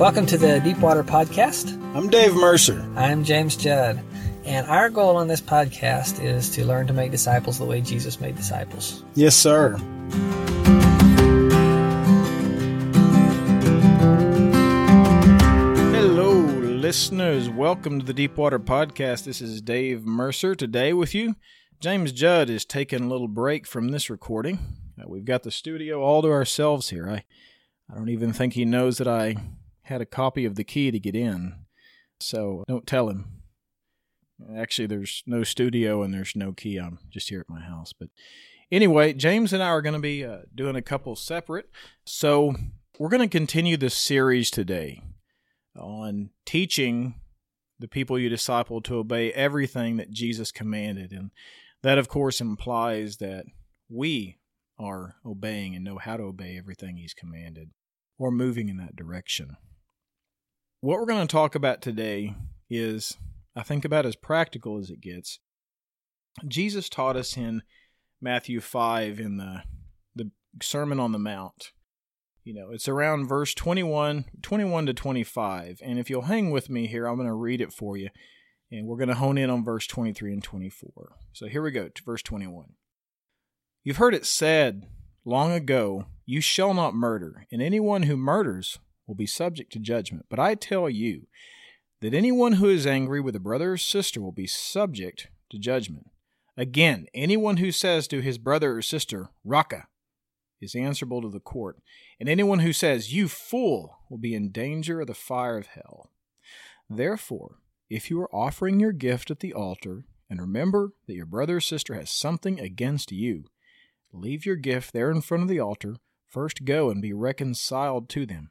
Welcome to the Deepwater Podcast. I'm Dave Mercer. I'm James Judd. And our goal on this podcast is to learn to make disciples the way Jesus made disciples. Yes, sir. Hello, listeners. Welcome to the Deepwater Podcast. This is Dave Mercer today with you. James Judd is taking a little break from this recording. Uh, we've got the studio all to ourselves here. I, I don't even think he knows that I had a copy of the key to get in. So don't tell him. Actually, there's no studio and there's no key. I'm just here at my house. But anyway, James and I are going to be uh, doing a couple separate. So we're going to continue this series today on teaching the people you disciple to obey everything that Jesus commanded. And that, of course, implies that we are obeying and know how to obey everything He's commanded or moving in that direction. What we're going to talk about today is, I think, about as practical as it gets. Jesus taught us in Matthew 5 in the, the Sermon on the Mount. You know, it's around verse 21, 21 to 25. And if you'll hang with me here, I'm going to read it for you. And we're going to hone in on verse 23 and 24. So here we go to verse 21. You've heard it said long ago, You shall not murder, and anyone who murders will be subject to judgment. But I tell you that anyone who is angry with a brother or sister will be subject to judgment. Again, anyone who says to his brother or sister, Raca, is answerable to the court, and anyone who says, You fool, will be in danger of the fire of hell. Therefore, if you are offering your gift at the altar, and remember that your brother or sister has something against you, leave your gift there in front of the altar. First go and be reconciled to them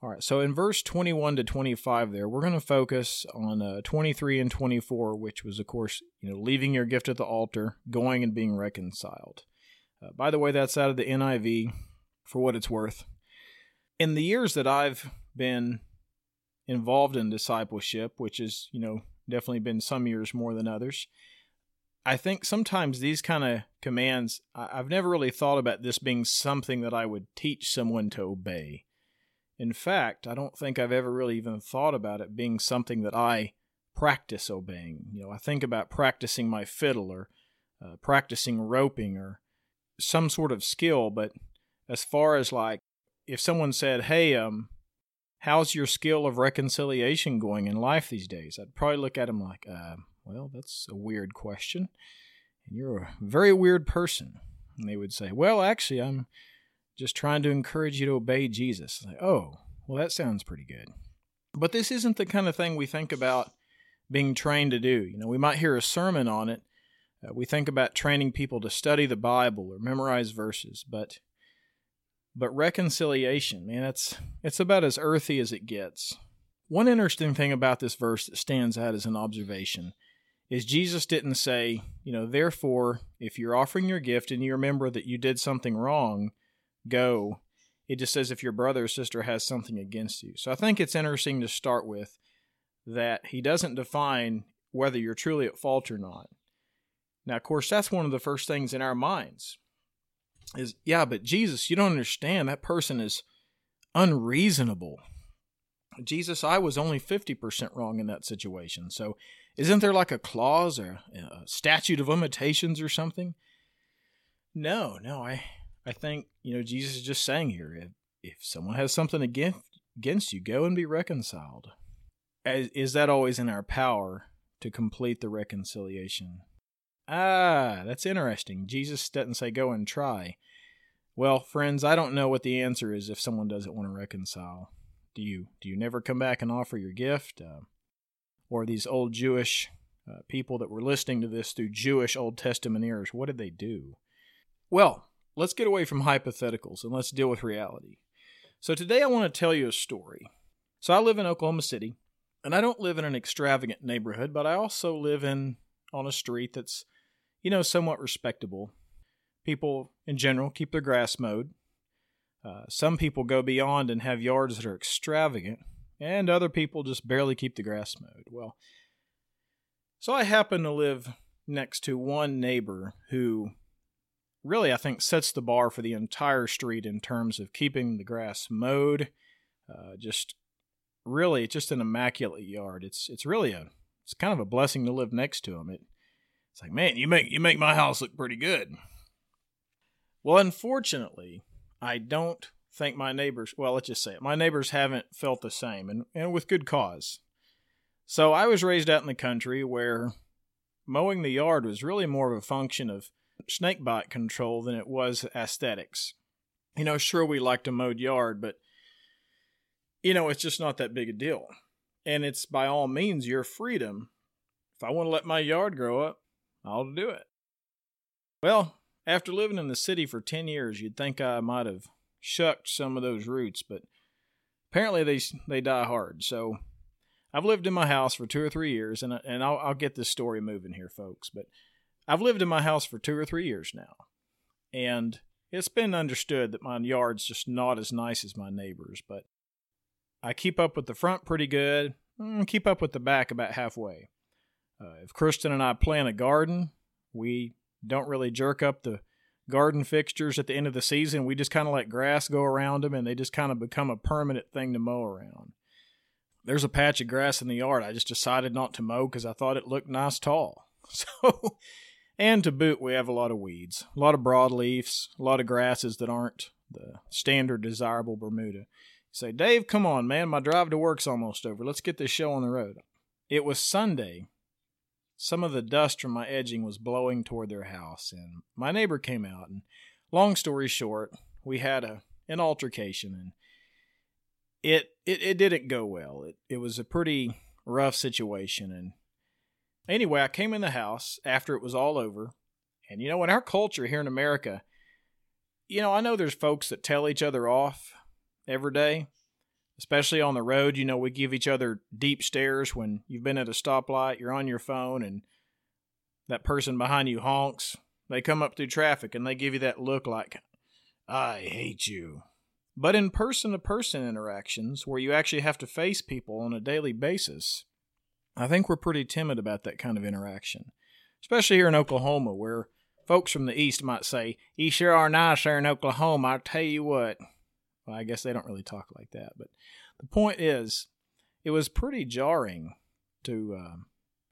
All right, so in verse 21 to 25 there, we're going to focus on uh, 23 and 24, which was, of course, you know, leaving your gift at the altar, going and being reconciled. Uh, by the way, that's out of the NIV for what it's worth. In the years that I've been involved in discipleship, which has, you know, definitely been some years more than others, I think sometimes these kind of commands, I've never really thought about this being something that I would teach someone to obey. In fact, I don't think I've ever really even thought about it being something that I practice obeying. You know, I think about practicing my fiddle or uh, practicing roping or some sort of skill, but as far as like if someone said, "Hey, um, how's your skill of reconciliation going in life these days?" I'd probably look at them like, uh, "Well, that's a weird question, and you're a very weird person." And they would say, "Well, actually, I'm just trying to encourage you to obey Jesus. Like, oh, well, that sounds pretty good. But this isn't the kind of thing we think about being trained to do. You know, we might hear a sermon on it. Uh, we think about training people to study the Bible or memorize verses, but but reconciliation, man, it's it's about as earthy as it gets. One interesting thing about this verse that stands out as an observation is Jesus didn't say, you know, therefore, if you're offering your gift and you remember that you did something wrong, go. It just says if your brother or sister has something against you. So I think it's interesting to start with that he doesn't define whether you're truly at fault or not. Now, of course, that's one of the first things in our minds is, yeah, but Jesus, you don't understand. That person is unreasonable. Jesus, I was only 50% wrong in that situation. So isn't there like a clause or a statute of limitations or something? No, no, I, I think, you know, Jesus is just saying here if, if someone has something against, against you, go and be reconciled. As, is that always in our power to complete the reconciliation? Ah, that's interesting. Jesus doesn't say go and try. Well, friends, I don't know what the answer is if someone doesn't want to reconcile. Do you? Do you never come back and offer your gift? Uh, or these old Jewish uh, people that were listening to this through Jewish Old Testament ears, what did they do? Well, let's get away from hypotheticals and let's deal with reality. So today I want to tell you a story. So I live in Oklahoma City, and I don't live in an extravagant neighborhood, but I also live in on a street that's, you know, somewhat respectable. People in general keep their grass mowed. Uh, some people go beyond and have yards that are extravagant, and other people just barely keep the grass mowed. Well, so I happen to live next to one neighbor who really, I think, sets the bar for the entire street in terms of keeping the grass mowed. Uh, just really, just an immaculate yard. It's it's really a it's kind of a blessing to live next to him. It it's like, man, you make you make my house look pretty good. Well, unfortunately, I don't think my neighbors. Well, let's just say it. My neighbors haven't felt the same, and and with good cause. So I was raised out in the country where mowing the yard was really more of a function of snakebite control than it was aesthetics. You know, sure we liked a mowed yard, but you know, it's just not that big a deal. And it's by all means your freedom. If I want to let my yard grow up, I'll do it. Well, after living in the city for 10 years, you'd think I might have shucked some of those roots, but apparently they they die hard. So I've lived in my house for two or three years, and and I'll, I'll get this story moving here, folks. But I've lived in my house for two or three years now, and it's been understood that my yard's just not as nice as my neighbor's, but I keep up with the front pretty good, mm, keep up with the back about halfway. Uh, if Kristen and I plant a garden, we don't really jerk up the garden fixtures at the end of the season. We just kind of let grass go around them, and they just kind of become a permanent thing to mow around. There's a patch of grass in the yard. I just decided not to mow because I thought it looked nice tall. So and to boot, we have a lot of weeds, a lot of broadleafs, a lot of grasses that aren't the standard desirable Bermuda. You say, Dave, come on, man, my drive to work's almost over. Let's get this show on the road. It was Sunday. Some of the dust from my edging was blowing toward their house, and my neighbor came out. And long story short, we had a an altercation, and it it, it didn't go well. It it was a pretty rough situation, and Anyway, I came in the house after it was all over. And you know, in our culture here in America, you know, I know there's folks that tell each other off every day, especially on the road. You know, we give each other deep stares when you've been at a stoplight, you're on your phone, and that person behind you honks. They come up through traffic and they give you that look like, I hate you. But in person to person interactions, where you actually have to face people on a daily basis, I think we're pretty timid about that kind of interaction, especially here in Oklahoma, where folks from the East might say, You sure are nice there in Oklahoma, I tell you what. Well, I guess they don't really talk like that. But the point is, it was pretty jarring to uh,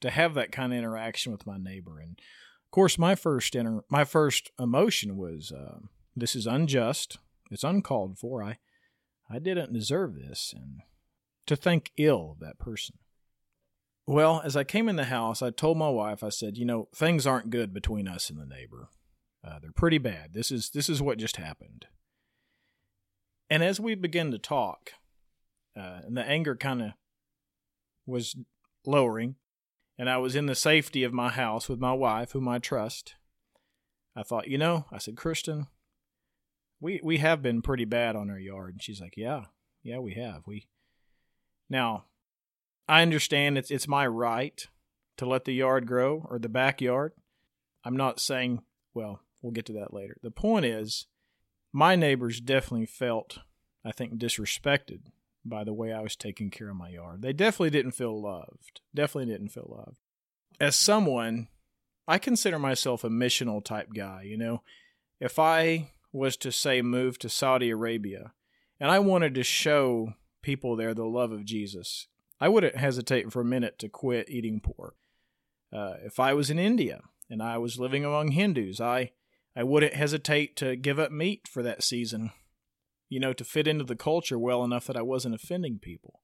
to have that kind of interaction with my neighbor. And of course, my first inter- my first emotion was, uh, This is unjust. It's uncalled for. I, I didn't deserve this. And to think ill of that person. Well, as I came in the house, I told my wife, I said, you know, things aren't good between us and the neighbor. Uh, they're pretty bad. This is this is what just happened. And as we began to talk, uh, and the anger kind of was lowering, and I was in the safety of my house with my wife, whom I trust, I thought, you know, I said, Kristen, we we have been pretty bad on our yard. And she's like, yeah, yeah, we have. We now I understand it's it's my right to let the yard grow or the backyard. I'm not saying, well, we'll get to that later. The point is, my neighbors definitely felt, I think, disrespected by the way I was taking care of my yard. They definitely didn't feel loved. Definitely didn't feel loved. As someone, I consider myself a missional type guy, you know. If I was to say move to Saudi Arabia and I wanted to show people there the love of Jesus, I wouldn't hesitate for a minute to quit eating pork. Uh, if I was in India and I was living among Hindus, I, I wouldn't hesitate to give up meat for that season, you know, to fit into the culture well enough that I wasn't offending people.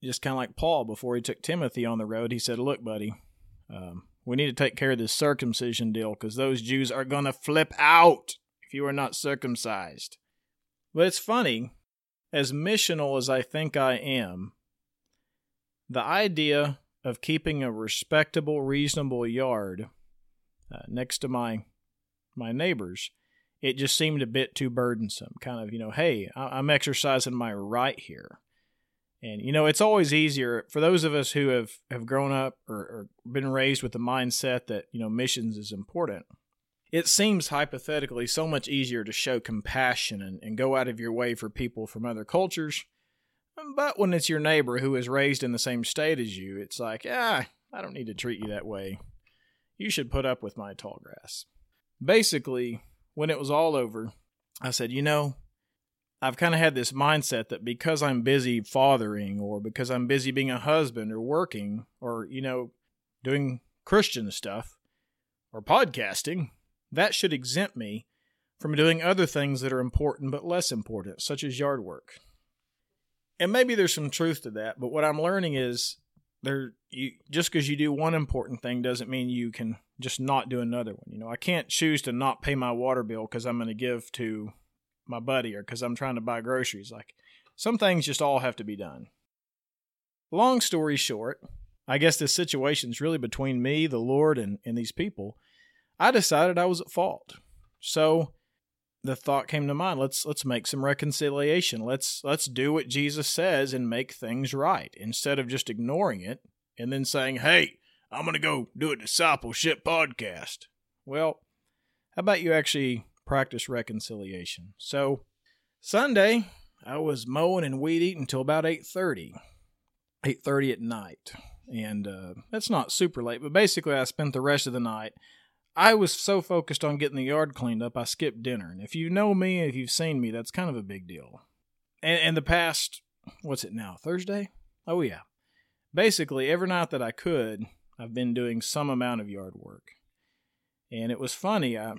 Just kind of like Paul before he took Timothy on the road, he said, Look, buddy, um, we need to take care of this circumcision deal because those Jews are going to flip out if you are not circumcised. But it's funny, as missional as I think I am, the idea of keeping a respectable, reasonable yard uh, next to my my neighbors, it just seemed a bit too burdensome. Kind of, you know, hey, I'm exercising my right here. And you know, it's always easier for those of us who have have grown up or, or been raised with the mindset that you know missions is important. It seems hypothetically so much easier to show compassion and, and go out of your way for people from other cultures. But when it's your neighbor who is raised in the same state as you, it's like, ah, I don't need to treat you that way. You should put up with my tall grass. Basically, when it was all over, I said, you know, I've kind of had this mindset that because I'm busy fathering or because I'm busy being a husband or working or, you know, doing Christian stuff or podcasting, that should exempt me from doing other things that are important but less important, such as yard work. And maybe there's some truth to that, but what I'm learning is there you just because you do one important thing doesn't mean you can just not do another one. You know, I can't choose to not pay my water bill because I'm going to give to my buddy or because I'm trying to buy groceries. Like some things just all have to be done. Long story short, I guess this situation's really between me, the Lord, and, and these people. I decided I was at fault. So the thought came to mind, let's let's make some reconciliation. Let's let's do what Jesus says and make things right instead of just ignoring it and then saying, "Hey, I'm to go do a discipleship podcast." Well, how about you actually practice reconciliation? So, Sunday, I was mowing and weed eating until about 8:30. 8:30 at night. And uh, that's not super late, but basically I spent the rest of the night I was so focused on getting the yard cleaned up, I skipped dinner. And if you know me, if you've seen me, that's kind of a big deal. And, and the past, what's it now, Thursday? Oh, yeah. Basically, every night that I could, I've been doing some amount of yard work. And it was funny. I,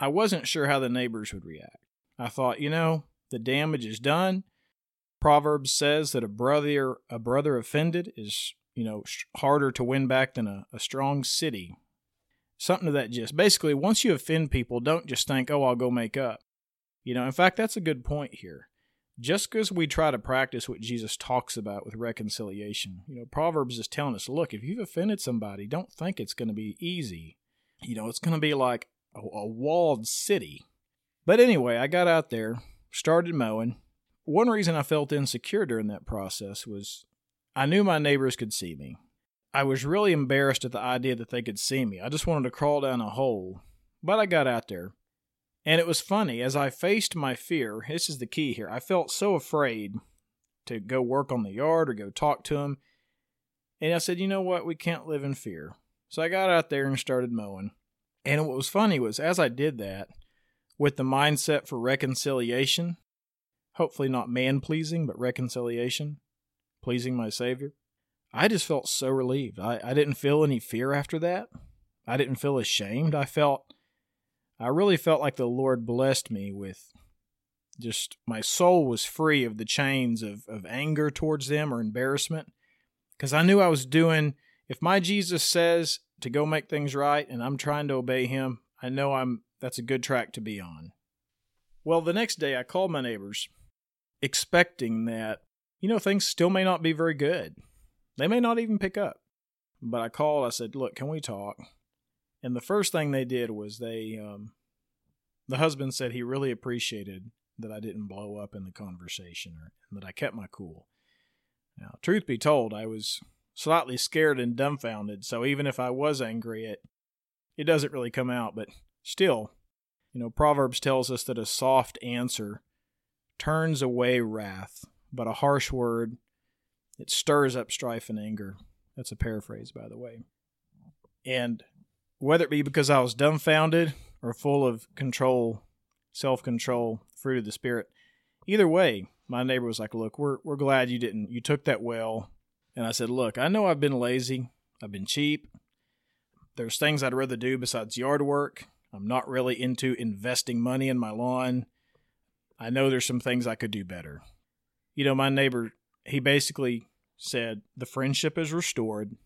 I wasn't sure how the neighbors would react. I thought, you know, the damage is done. Proverbs says that a brother a brother offended is, you know, harder to win back than a, a strong city something to that gist. Basically, once you offend people, don't just think, oh, I'll go make up. You know, in fact, that's a good point here. Just because we try to practice what Jesus talks about with reconciliation, you know, Proverbs is telling us, look, if you've offended somebody, don't think it's going to be easy. You know, it's going to be like a, a walled city. But anyway, I got out there, started mowing. One reason I felt insecure during that process was I knew my neighbors could see me. I was really embarrassed at the idea that they could see me. I just wanted to crawl down a hole. But I got out there. And it was funny, as I faced my fear, this is the key here. I felt so afraid to go work on the yard or go talk to him. And I said, you know what? We can't live in fear. So I got out there and started mowing. And what was funny was as I did that, with the mindset for reconciliation, hopefully not man pleasing, but reconciliation, pleasing my Savior, I just felt so relieved. I, I didn't feel any fear after that. I didn't feel ashamed. I felt, I really felt like the Lord blessed me with just my soul was free of the chains of, of anger towards them or embarrassment. Because I knew I was doing, if my Jesus says to go make things right and I'm trying to obey him, I know I'm that's a good track to be on. Well, the next day I called my neighbors, expecting that, you know, things still may not be very good. They may not even pick up. But I called, I said, Look, can we talk? And the first thing they did was they, um, the husband said he really appreciated that I didn't blow up in the conversation or that I kept my cool. Now, truth be told, I was slightly scared and dumbfounded, so even if I was angry, it it doesn't really come out, but still, you know, Proverbs tells us that a soft answer turns away wrath, but a harsh word it stirs up strife and anger. That's a paraphrase, by the way. And whether it be because I was dumbfounded or full of control, self control, fruit of the Spirit, either way, my neighbor was like, Look, we're, we're glad you didn't. You took that well. And I said, Look, I know I've been lazy, I've been cheap. There's things I'd rather do besides yard work. I'm not really into investing money in my lawn. I know there's some things I could do better. You know, my neighbor he basically said the friendship is restored,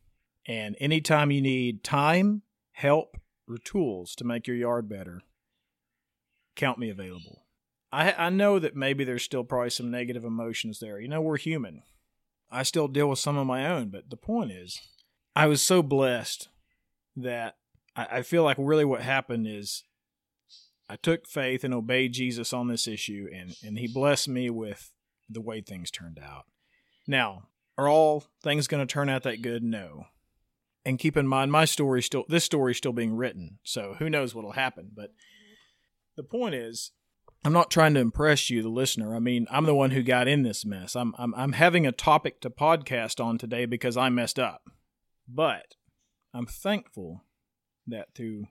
and anytime you need time, help, or tools to make your yard better, count me available. I, I know that maybe there's still probably some negative emotions there. You know, we're human. I still deal with some of my own, but the point is, I was so blessed that I, I feel like really what happened is I took faith and obeyed Jesus on this issue, and, and he blessed me with the way things turned out. Now, are all things going to turn out that good? No. And keep in mind, my story still this story still being written, so who knows what'll happen. But the point is, I'm not trying to impress you, the listener. I mean, I'm the one who got in this mess. I'm I'm, I'm having a topic to podcast on today because I messed up. But I'm thankful that through,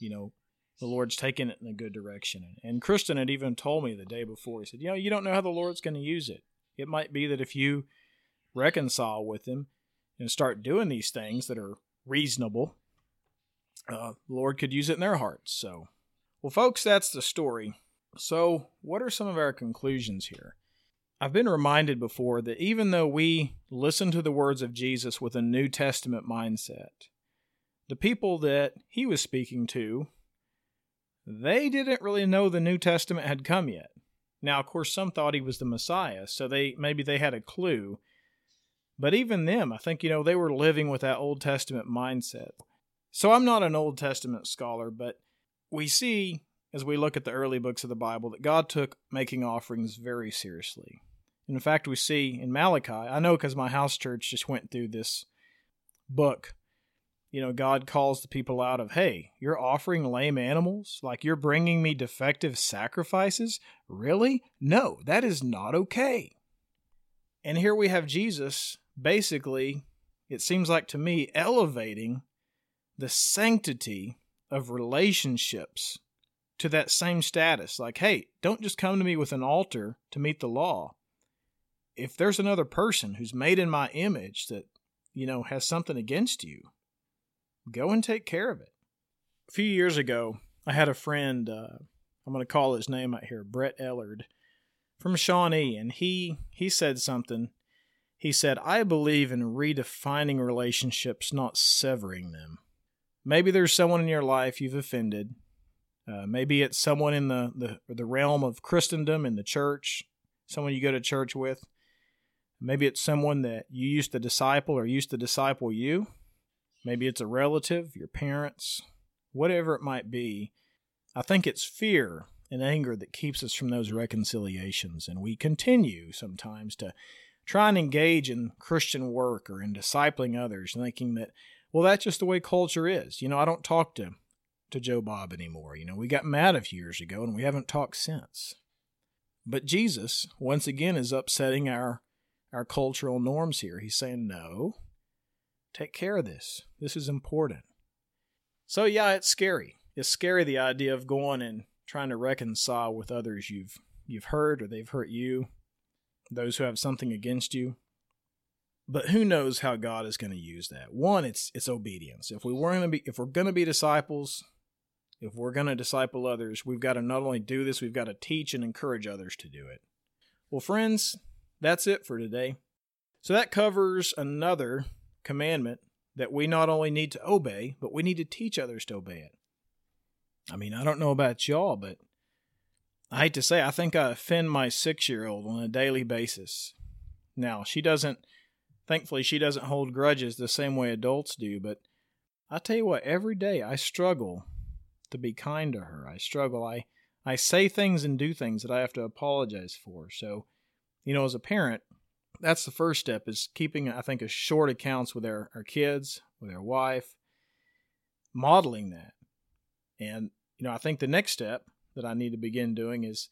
you know, the Lord's taken it in a good direction. And Kristen had even told me the day before, he said, you know, you don't know how the Lord's going to use it. It might be that if you reconcile with Him and start doing these things that are reasonable, uh, the Lord could use it in their hearts. So, well, folks, that's the story. So, what are some of our conclusions here? I've been reminded before that even though we listen to the words of Jesus with a New Testament mindset, the people that he was speaking to, they didn't really know the New Testament had come yet. Now, of course, some thought he was the Messiah, so they maybe they had a clue. But even them, I think, you know, they were living with that Old Testament mindset. So I'm not an Old Testament scholar, but we see as we look at the early books of the Bible that God took making offerings very seriously. In fact, we see in Malachi, I know because my house church just went through this book. You know, God calls the people out of, hey, you're offering lame animals? Like you're bringing me defective sacrifices? Really? No, that is not okay. And here we have Jesus basically, it seems like to me, elevating the sanctity of relationships to that same status. Like, hey, don't just come to me with an altar to meet the law. If there's another person who's made in my image that, you know, has something against you, go and take care of it. A few years ago, I had a friend, uh, I'm going to call his name out here, Brett Ellard from Shawnee, and he he said something. He said, "I believe in redefining relationships, not severing them. Maybe there's someone in your life you've offended. Uh, maybe it's someone in the, the the realm of Christendom in the church, someone you go to church with. Maybe it's someone that you used to disciple or used to disciple you. Maybe it's a relative, your parents, whatever it might be. I think it's fear and anger that keeps us from those reconciliations. And we continue sometimes to try and engage in Christian work or in discipling others, thinking that, well, that's just the way culture is. You know, I don't talk to, to Joe Bob anymore. You know, we got mad a few years ago and we haven't talked since. But Jesus, once again, is upsetting our, our cultural norms here. He's saying, no, take care of this. This is important. So, yeah, it's scary. It's scary the idea of going and trying to reconcile with others you've you've hurt or they've hurt you, those who have something against you. But who knows how God is going to use that? One, it's it's obedience. If we were going to be if we're going to be disciples, if we're going to disciple others, we've got to not only do this, we've got to teach and encourage others to do it. Well, friends, that's it for today. So that covers another commandment that we not only need to obey, but we need to teach others to obey it. I mean, I don't know about y'all, but I hate to say, I think I offend my six year old on a daily basis. Now, she doesn't, thankfully, she doesn't hold grudges the same way adults do, but I tell you what, every day I struggle to be kind to her. I struggle. I, I say things and do things that I have to apologize for. So, you know, as a parent, that's the first step is keeping, I think, a short accounts with our, our kids, with our wife, modeling that. And, you know, I think the next step that I need to begin doing is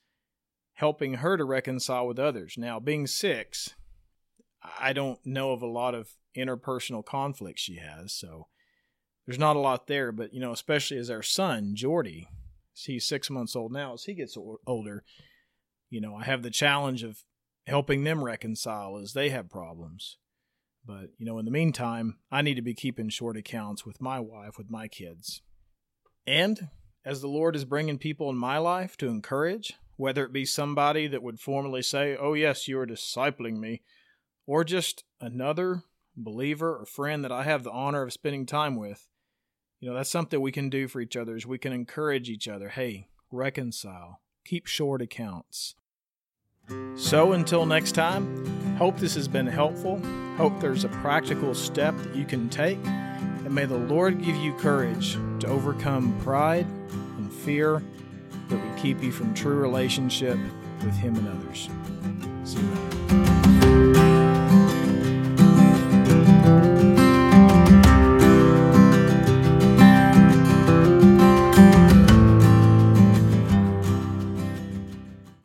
helping her to reconcile with others. Now, being six, I don't know of a lot of interpersonal conflict she has, so there's not a lot there. But, you know, especially as our son, Jordy, he's six months old now, as he gets older, you know, I have the challenge of helping them reconcile as they have problems. But, you know, in the meantime, I need to be keeping short accounts with my wife, with my kids. And as the Lord is bringing people in my life to encourage, whether it be somebody that would formally say, Oh, yes, you are discipling me, or just another believer or friend that I have the honor of spending time with, you know, that's something we can do for each other is we can encourage each other. Hey, reconcile, keep short accounts. So until next time, hope this has been helpful. Hope there's a practical step that you can take and may the Lord give you courage to overcome pride and fear that would keep you from true relationship with Him and others. See you later.